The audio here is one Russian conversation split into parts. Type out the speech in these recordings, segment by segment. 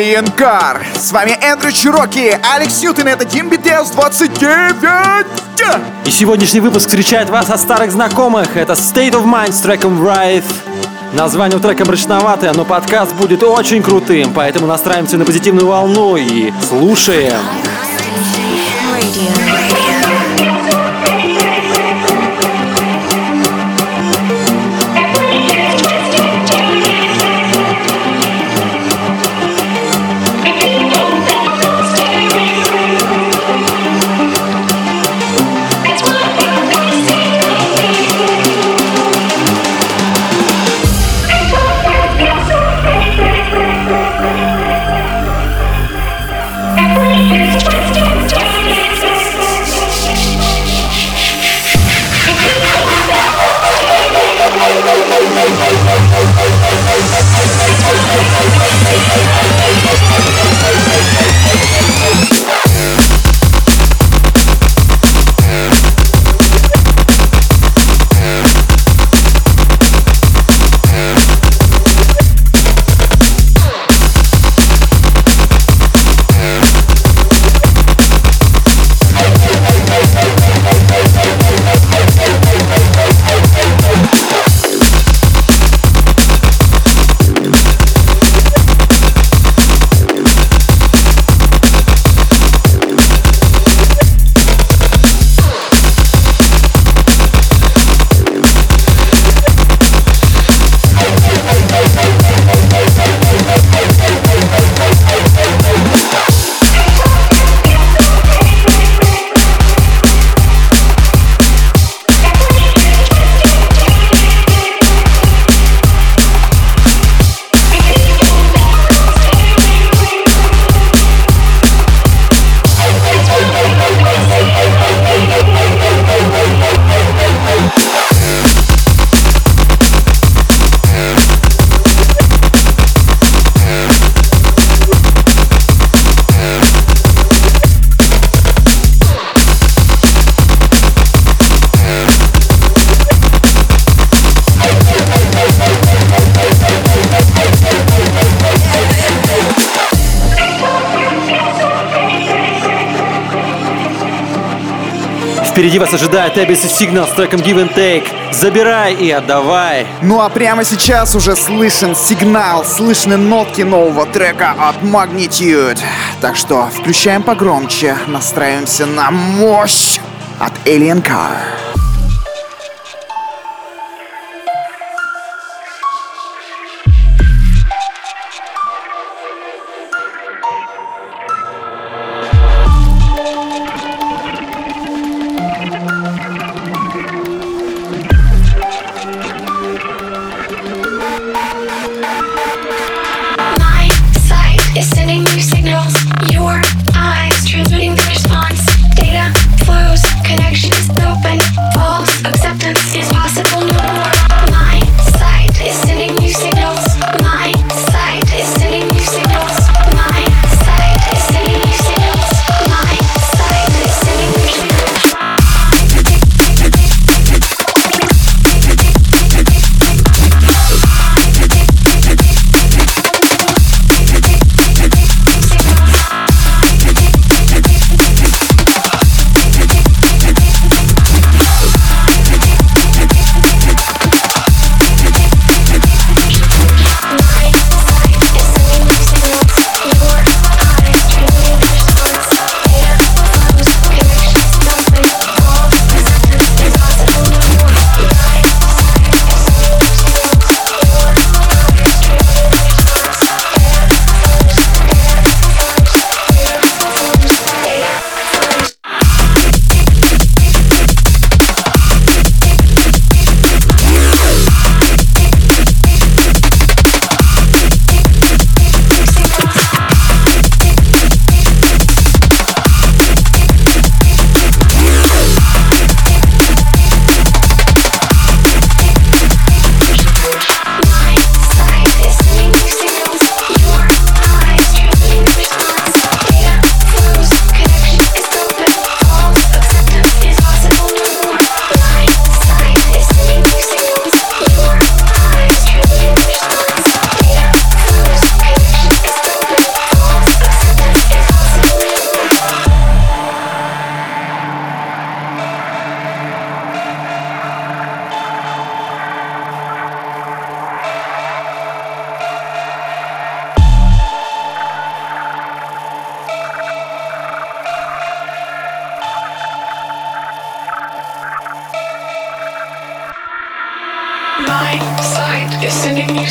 Alien Car. С вами Эндрю Чироки, Алекс Ньютон, это Дим Битеус 29. И сегодняшний выпуск встречает вас от старых знакомых. Это State of Mind с треком Wraith. Название у трека мрачноватое, но подкаст будет очень крутым, поэтому настраиваемся на позитивную волну и слушаем. Вас ожидает Abyss Signal с треком Give and Take. Забирай и отдавай. Ну а прямо сейчас уже слышен сигнал, слышны нотки нового трека от Magnitude. Так что включаем погромче, настраиваемся на мощь от Alien Car. listening.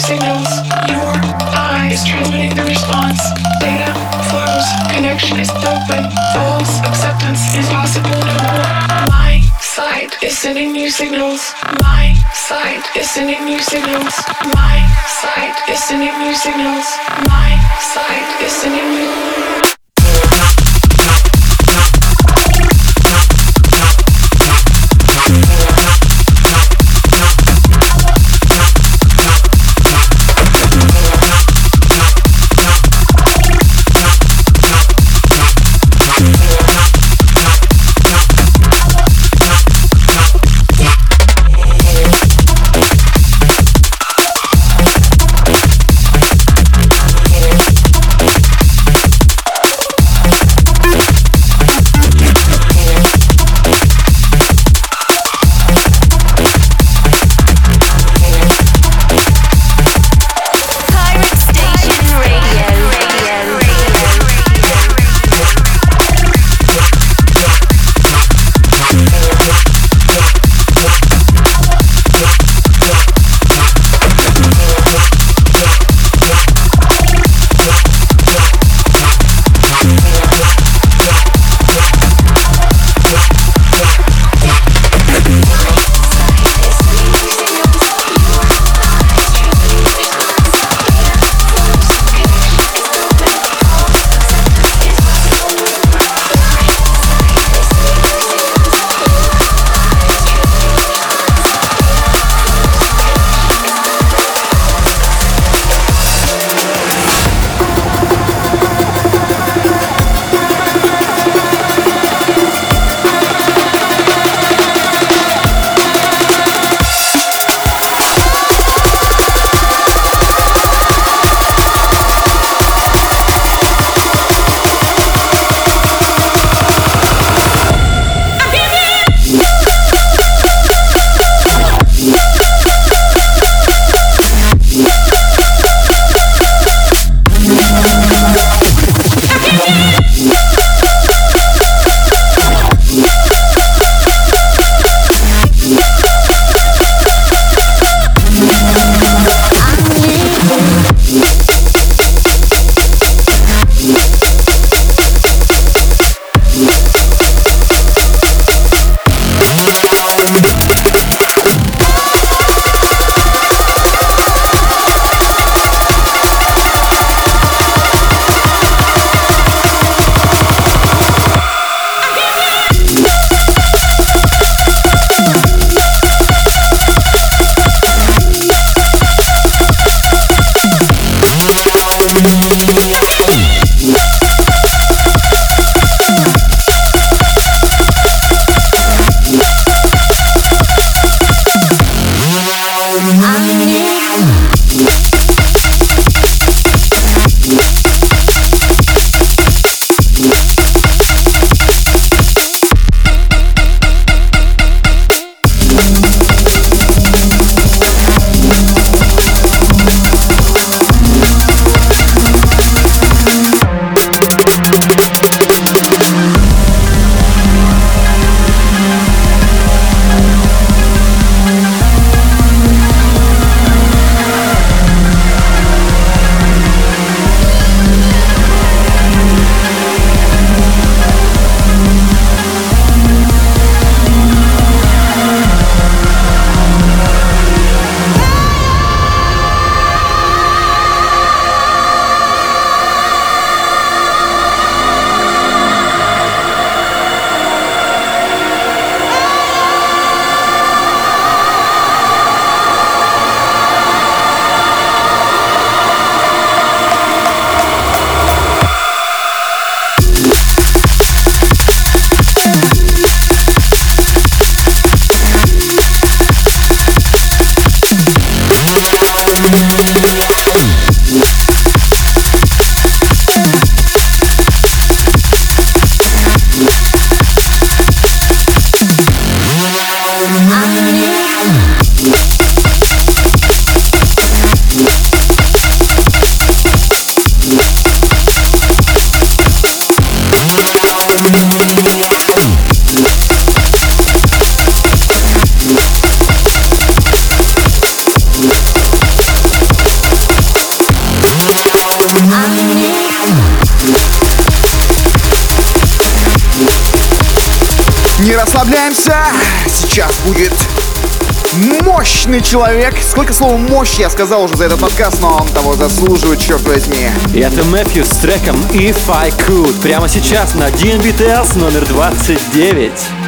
Signals. Your eye is transmitting the response. Data flows. Connection is open. False acceptance is possible no more. My side is sending new signals. My side is sending new signals. My side is sending new signals. My side is sending you. Человек. Сколько слова мощь я сказал уже за этот подкаст, но он того заслуживает, черт возьми. И это Мэфью с треком If I Could. Прямо сейчас на DNBTS номер 29.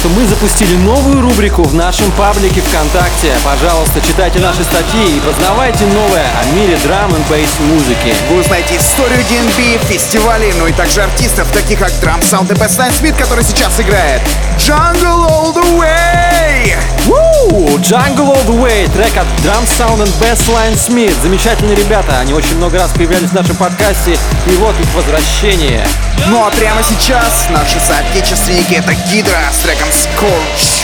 Что мы запустили новую рубрику в нашем паблике ВКонтакте. Пожалуйста, читайте наши статьи и познавайте новое о мире драм н бейс музыки. Вы узнаете историю DNB, фестивалей, ну и также артистов, таких как Drum Sound и Bassline Smith, который сейчас играет Jungle All The Way! Woo! Jungle All The Way, трек от Drum Sound and Bassline Smith. Замечательные ребята, они очень много раз появлялись в нашем подкасте, и вот их возвращение. Ну а прямо сейчас наши соотечественники это Гидра с треком Scorch.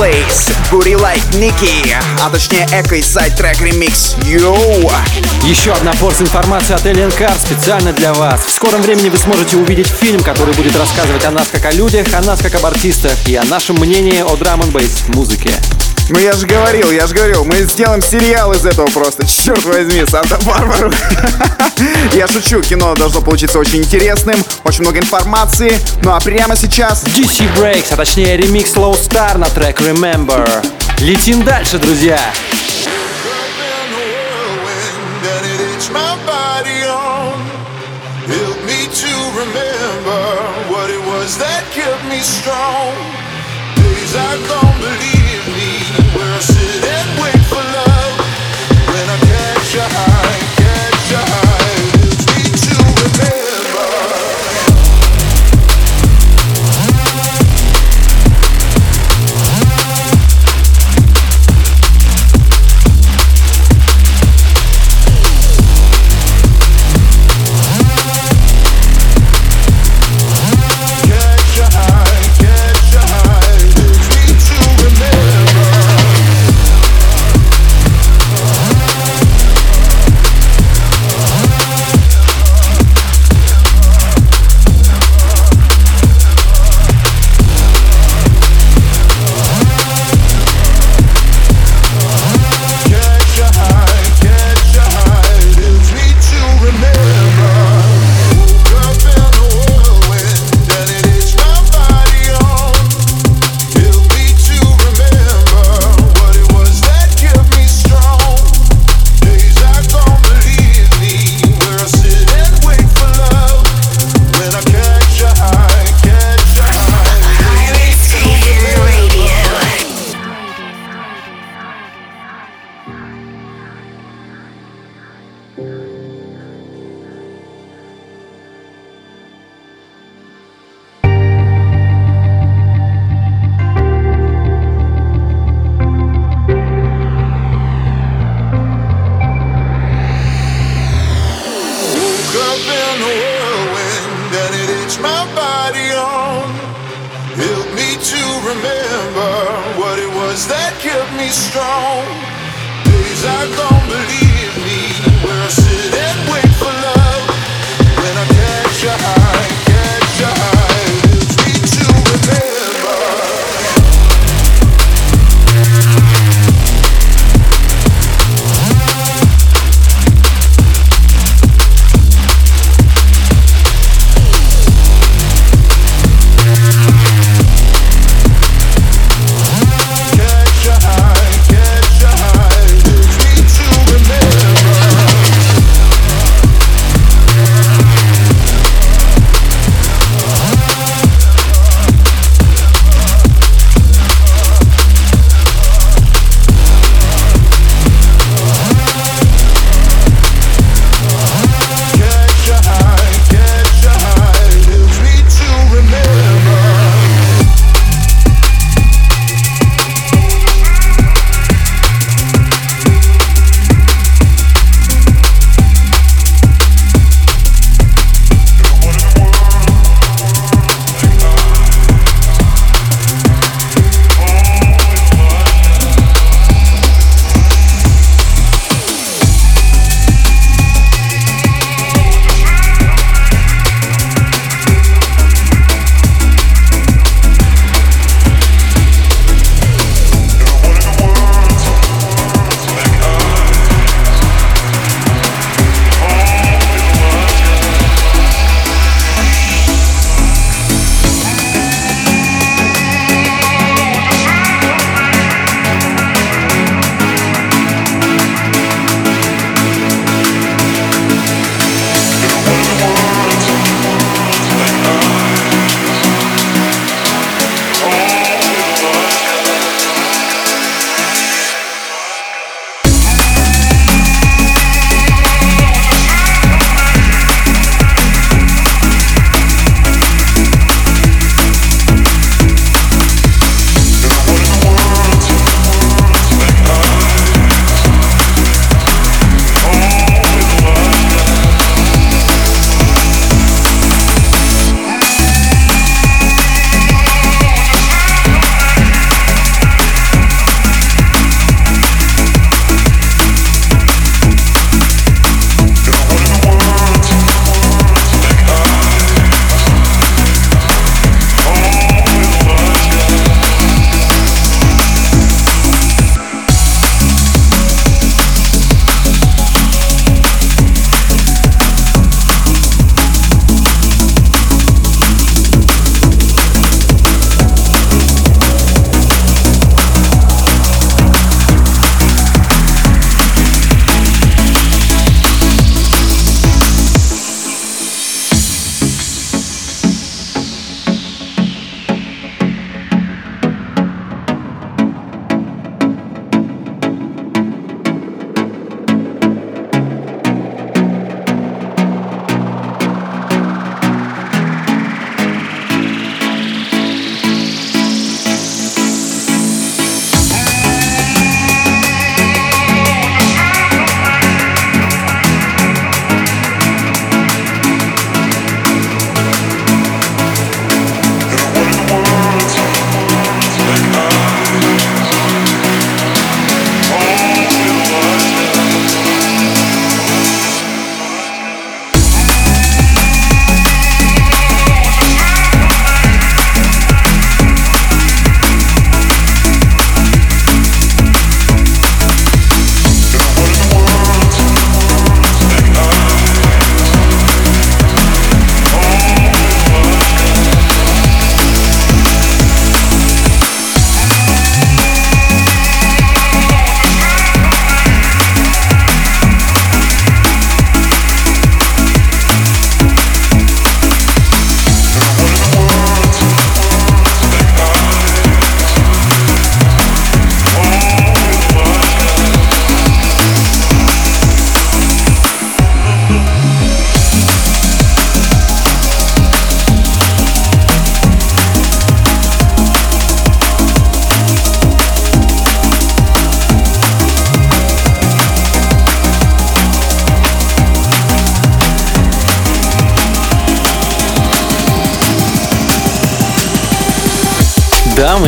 Блейз, Booty Like Nikki, а точнее Эко и сайт трек ремикс Йоу! Еще одна порция информации от Alien Car специально для вас. В скором времени вы сможете увидеть фильм, который будет рассказывать о нас как о людях, о нас как об артистах и о нашем мнении о драм н музыке. Ну я же говорил, я же говорил, мы сделаем сериал из этого просто. Черт возьми, Санта-Барбару. Я шучу, кино должно получиться очень интересным, очень много информации. Ну а прямо сейчас... DC Breaks, а точнее ремикс Slow Star на трек Remember. Летим дальше, друзья. that kept me strong.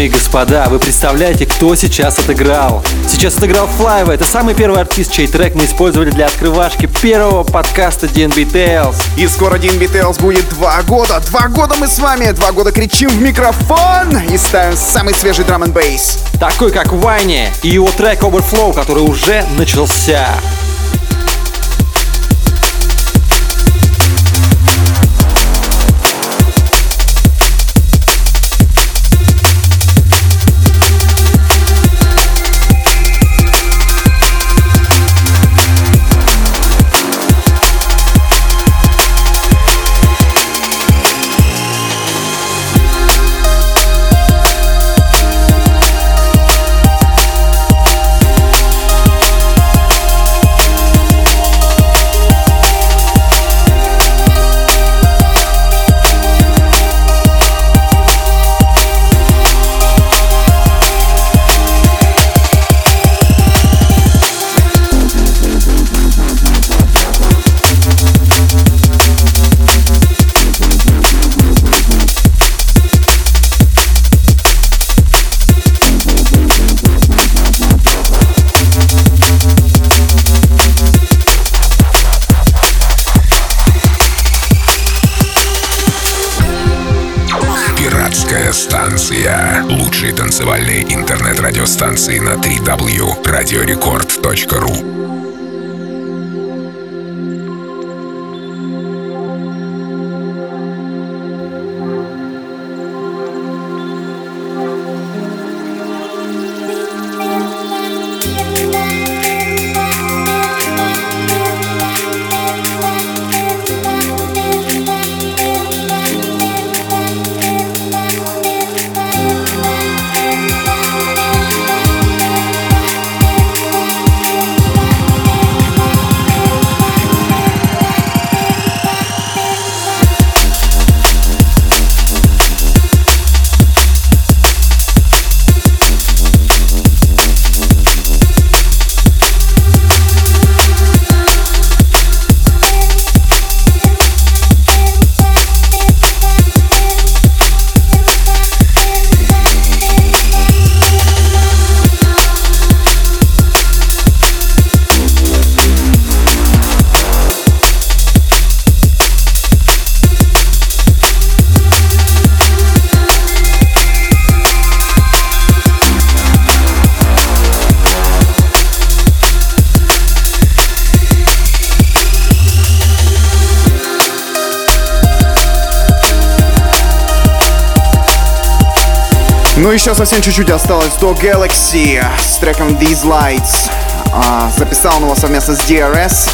И господа, вы представляете, кто сейчас отыграл? Сейчас отыграл Флайва, это самый первый артист, чей трек мы использовали для открывашки первого подкаста DNB Tales. И скоро DNB Tales будет два года. Два года мы с вами, два года кричим в микрофон и ставим самый свежий драм н бейс. Такой, как Вайни и его трек Overflow, который уже начался. Радиостанция. Лучшие танцевальные интернет-радиостанции на 3w радиорекорд.ру совсем чуть-чуть осталось до Galaxy с треком These Lights. А, записал он его совместно с DRS.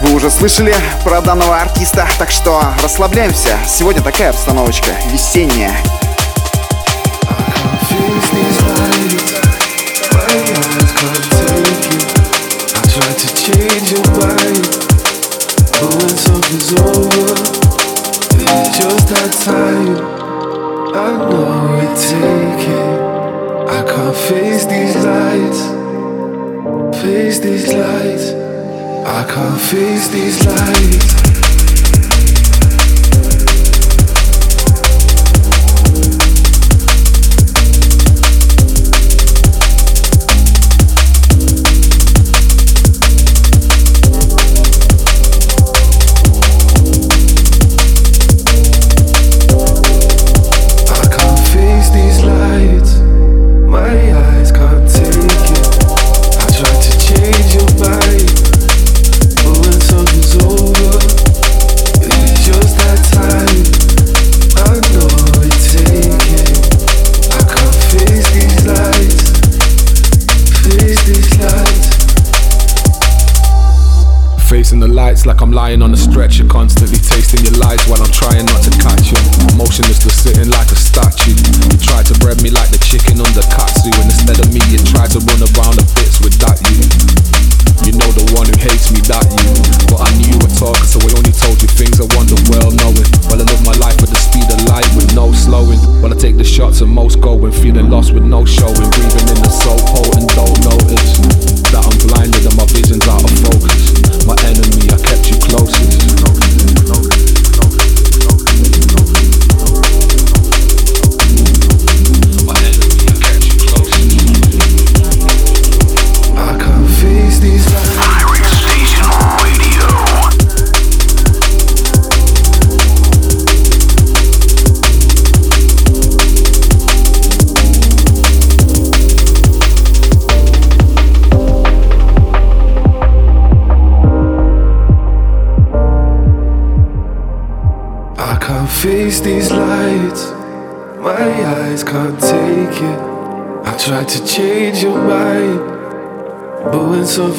Вы уже слышали про данного артиста, так что расслабляемся. Сегодня такая обстановочка весенняя. can't face these lies.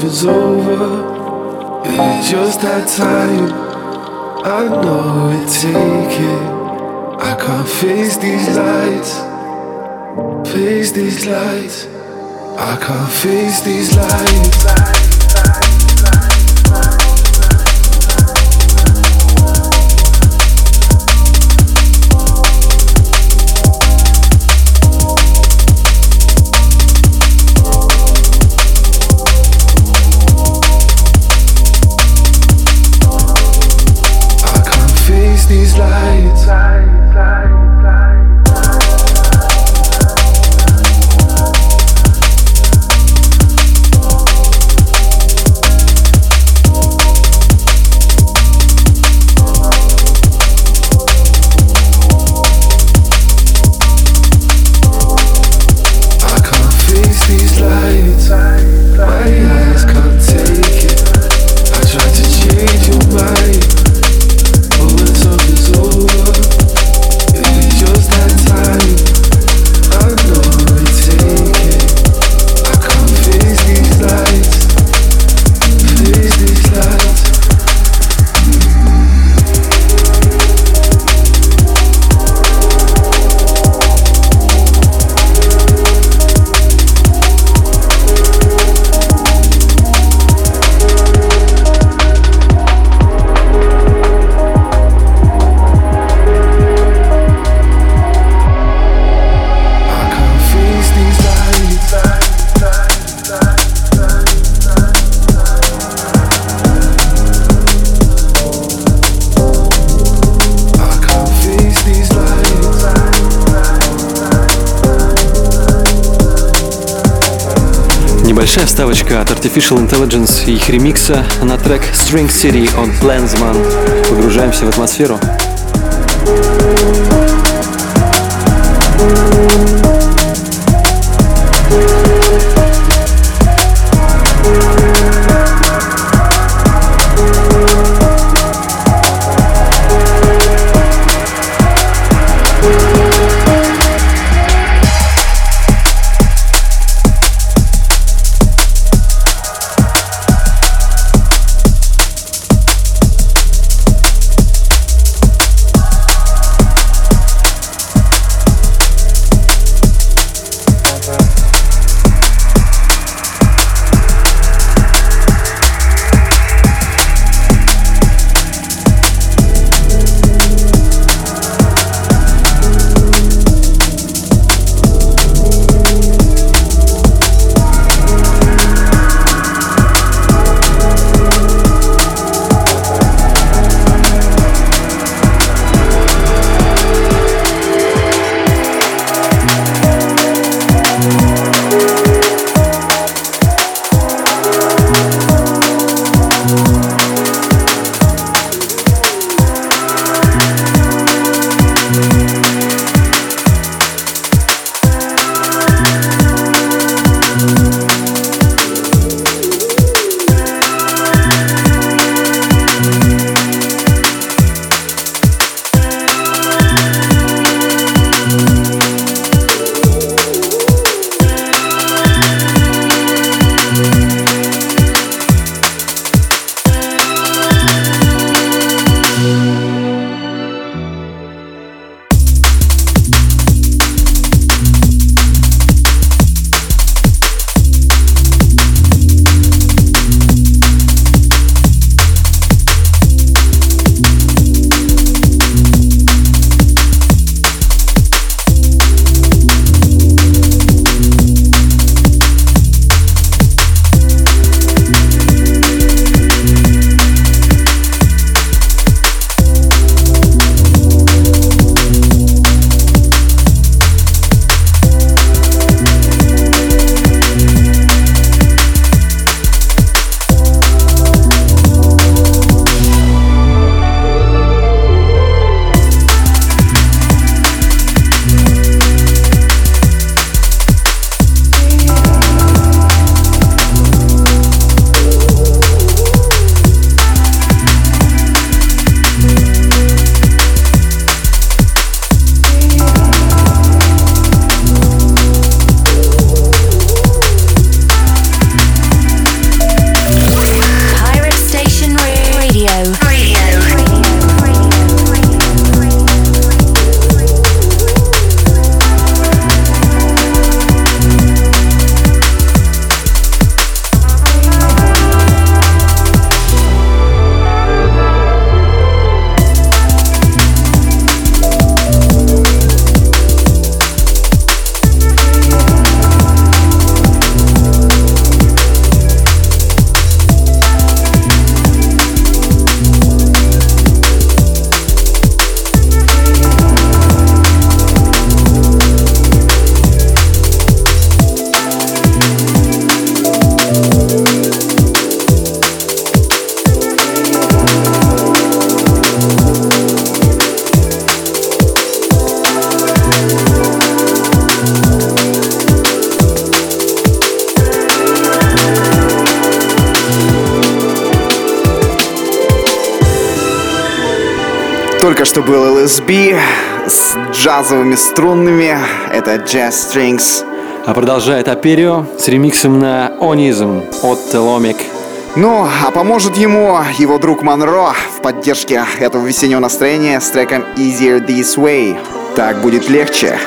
Something's over, it's just that time. I know it, take it. I can't face these lights, face these lights. I can't face these lights. Вставочка от Artificial Intelligence и их ремикса на трек String City от Plensman. Погружаемся в атмосферу. Что был LSB с джазовыми струнными. Это Jazz Strings. А продолжает Аперио с ремиксом на Онизм от Теломик. Ну, а поможет ему его друг Монро в поддержке этого весеннего настроения с треком Easier This Way. Так будет легче.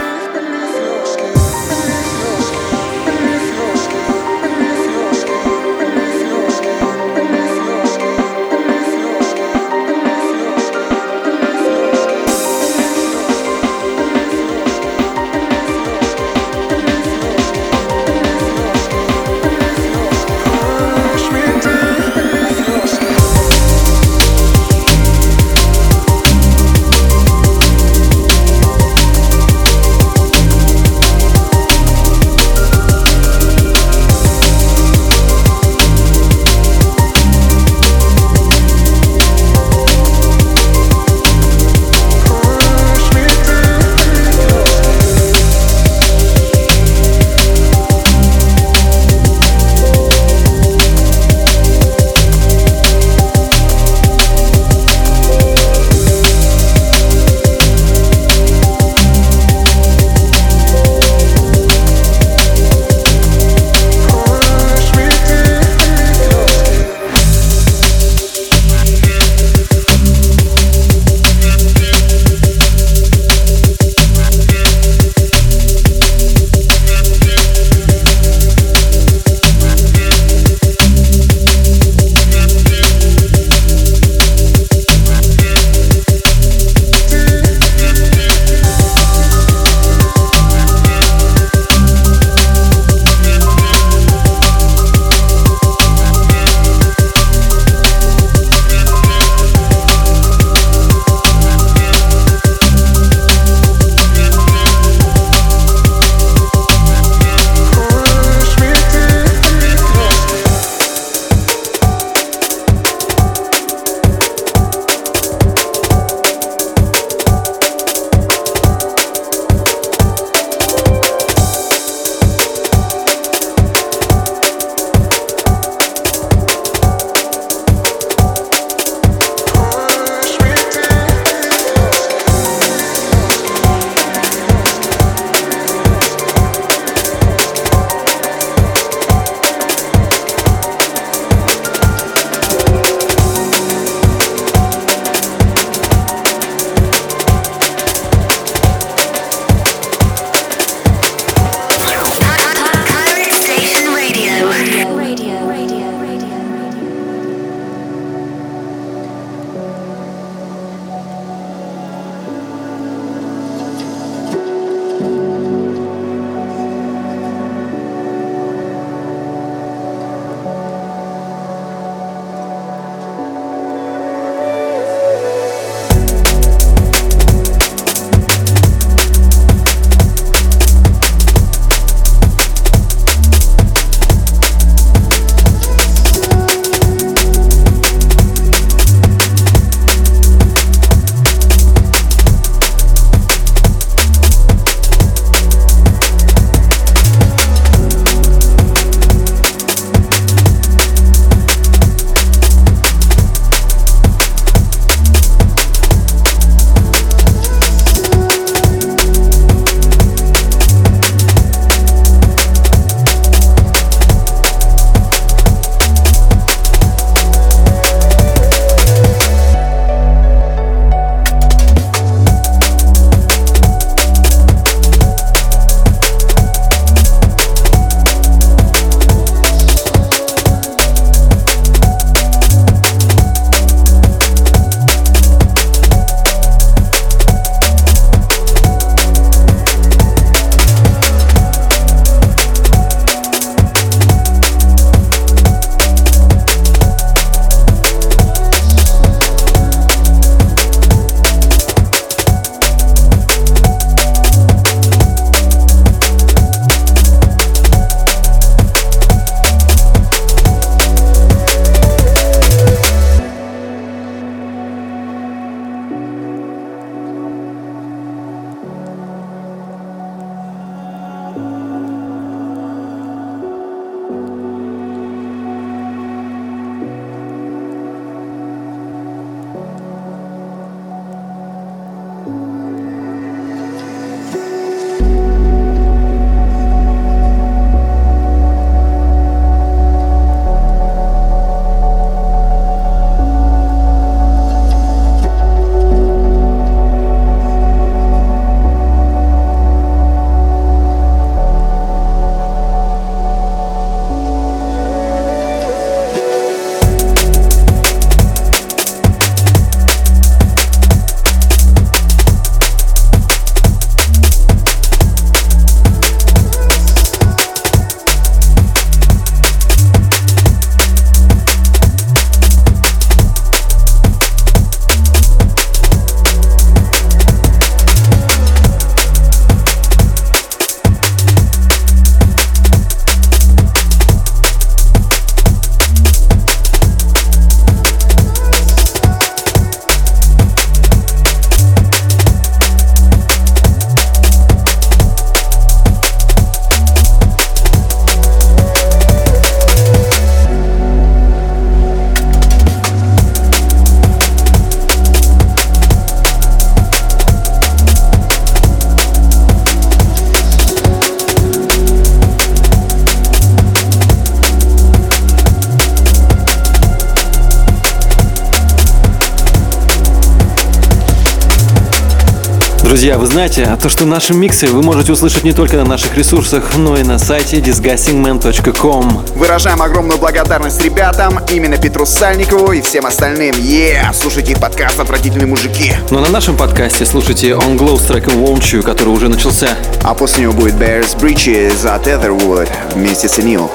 Друзья, вы знаете, то, что наши миксы вы можете услышать не только на наших ресурсах, но и на сайте disgustingman.com. Выражаем огромную благодарность ребятам, именно Петру Сальникову и всем остальным. Yeah! Слушайте подкаст «Отвратительные мужики». Но на нашем подкасте слушайте On Glow с треком Won't You, который уже начался. А после него будет Bears Breaches от Etherwood вместе с Энил.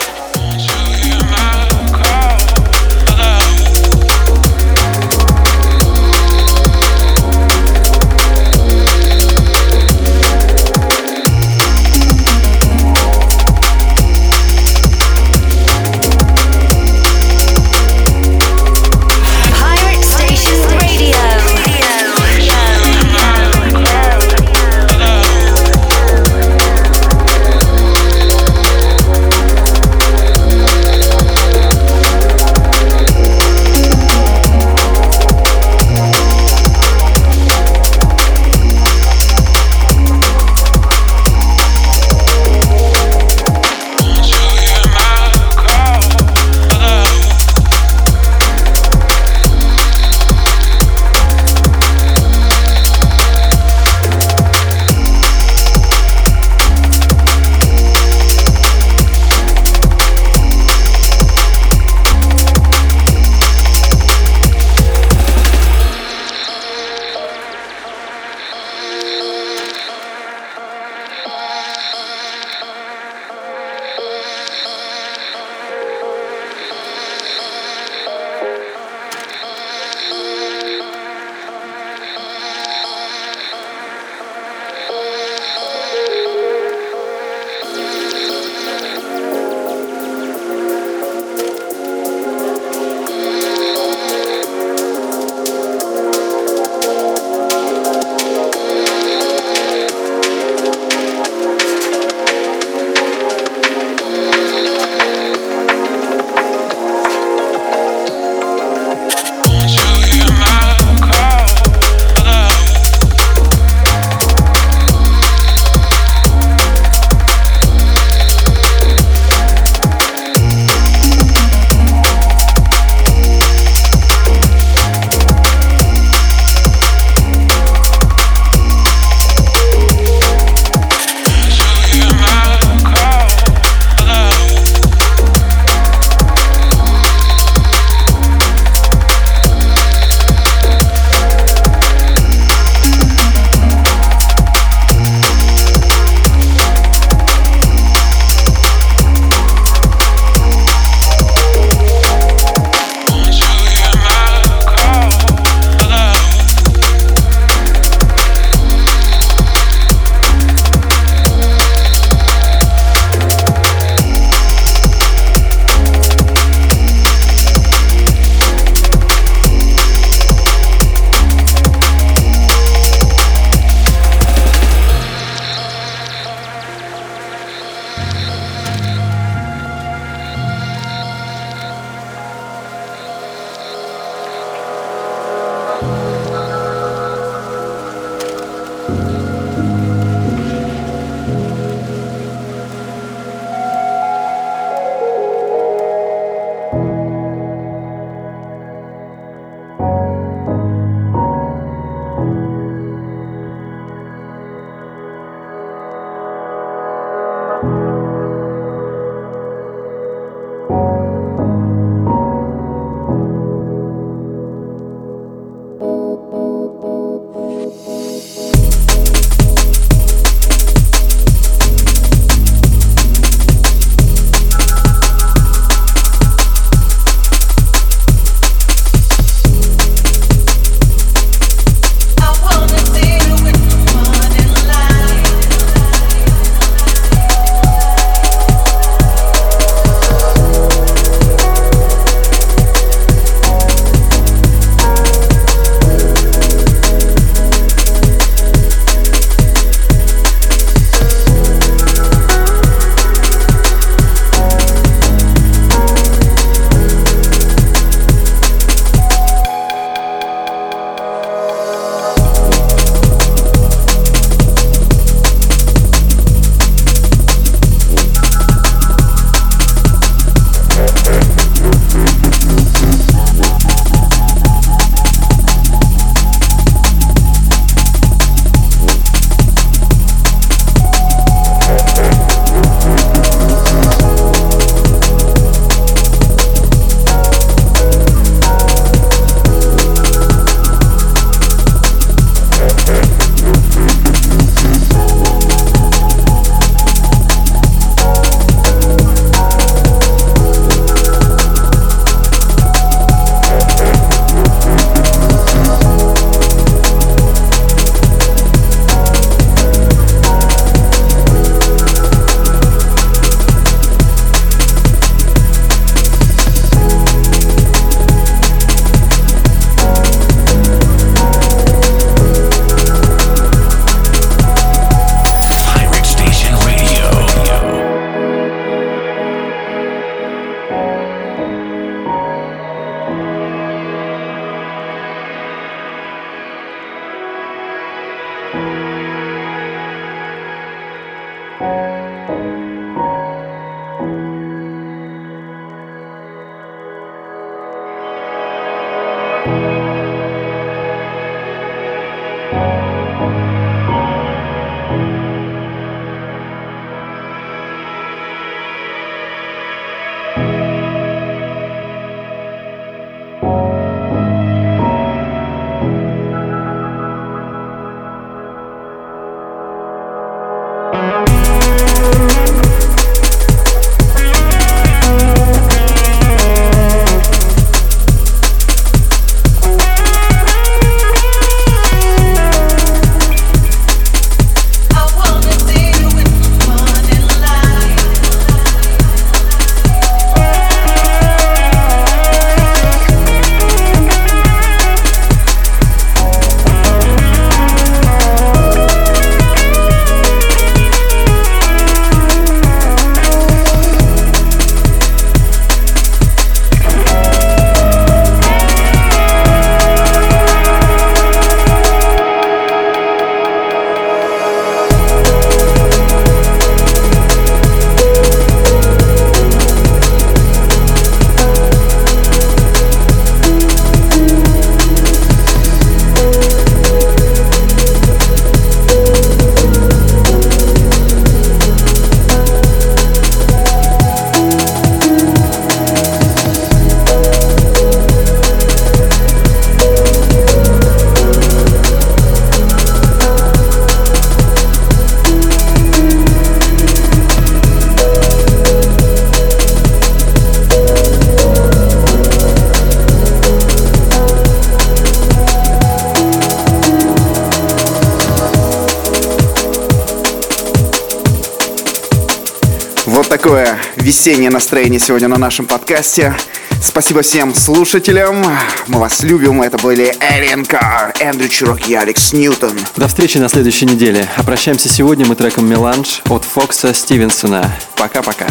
Такое весеннее настроение сегодня на нашем подкасте. Спасибо всем слушателям. Мы вас любим. Это были Alien Car, Эндрю Чирок и Алекс Ньютон. До встречи на следующей неделе. А прощаемся сегодня мы треком «Меланж» от Фокса Стивенсона. Пока-пока.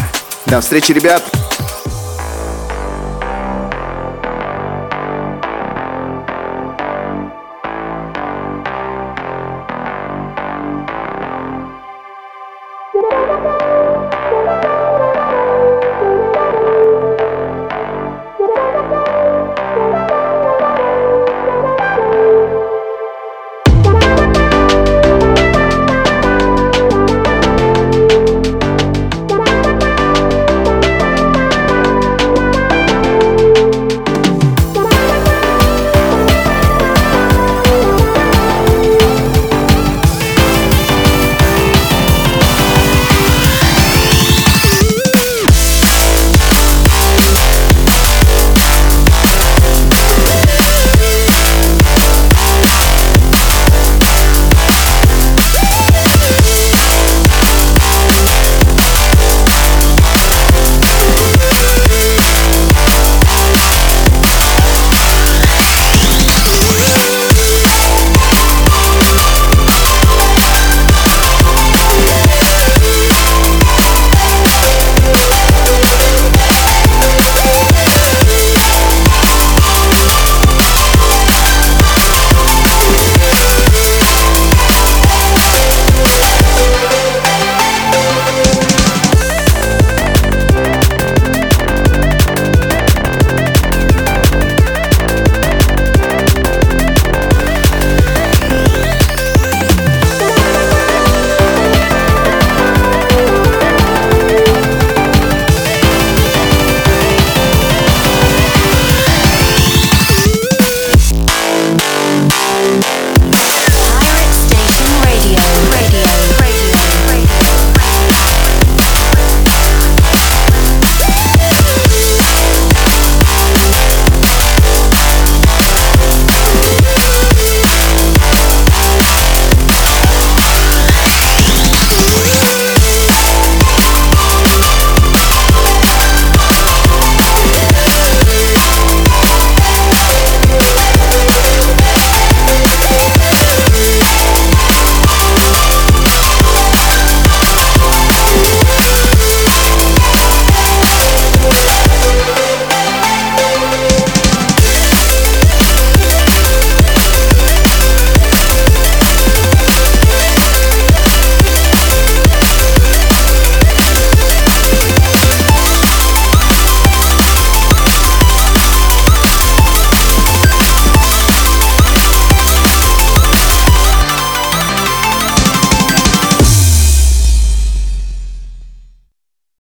До встречи, ребят.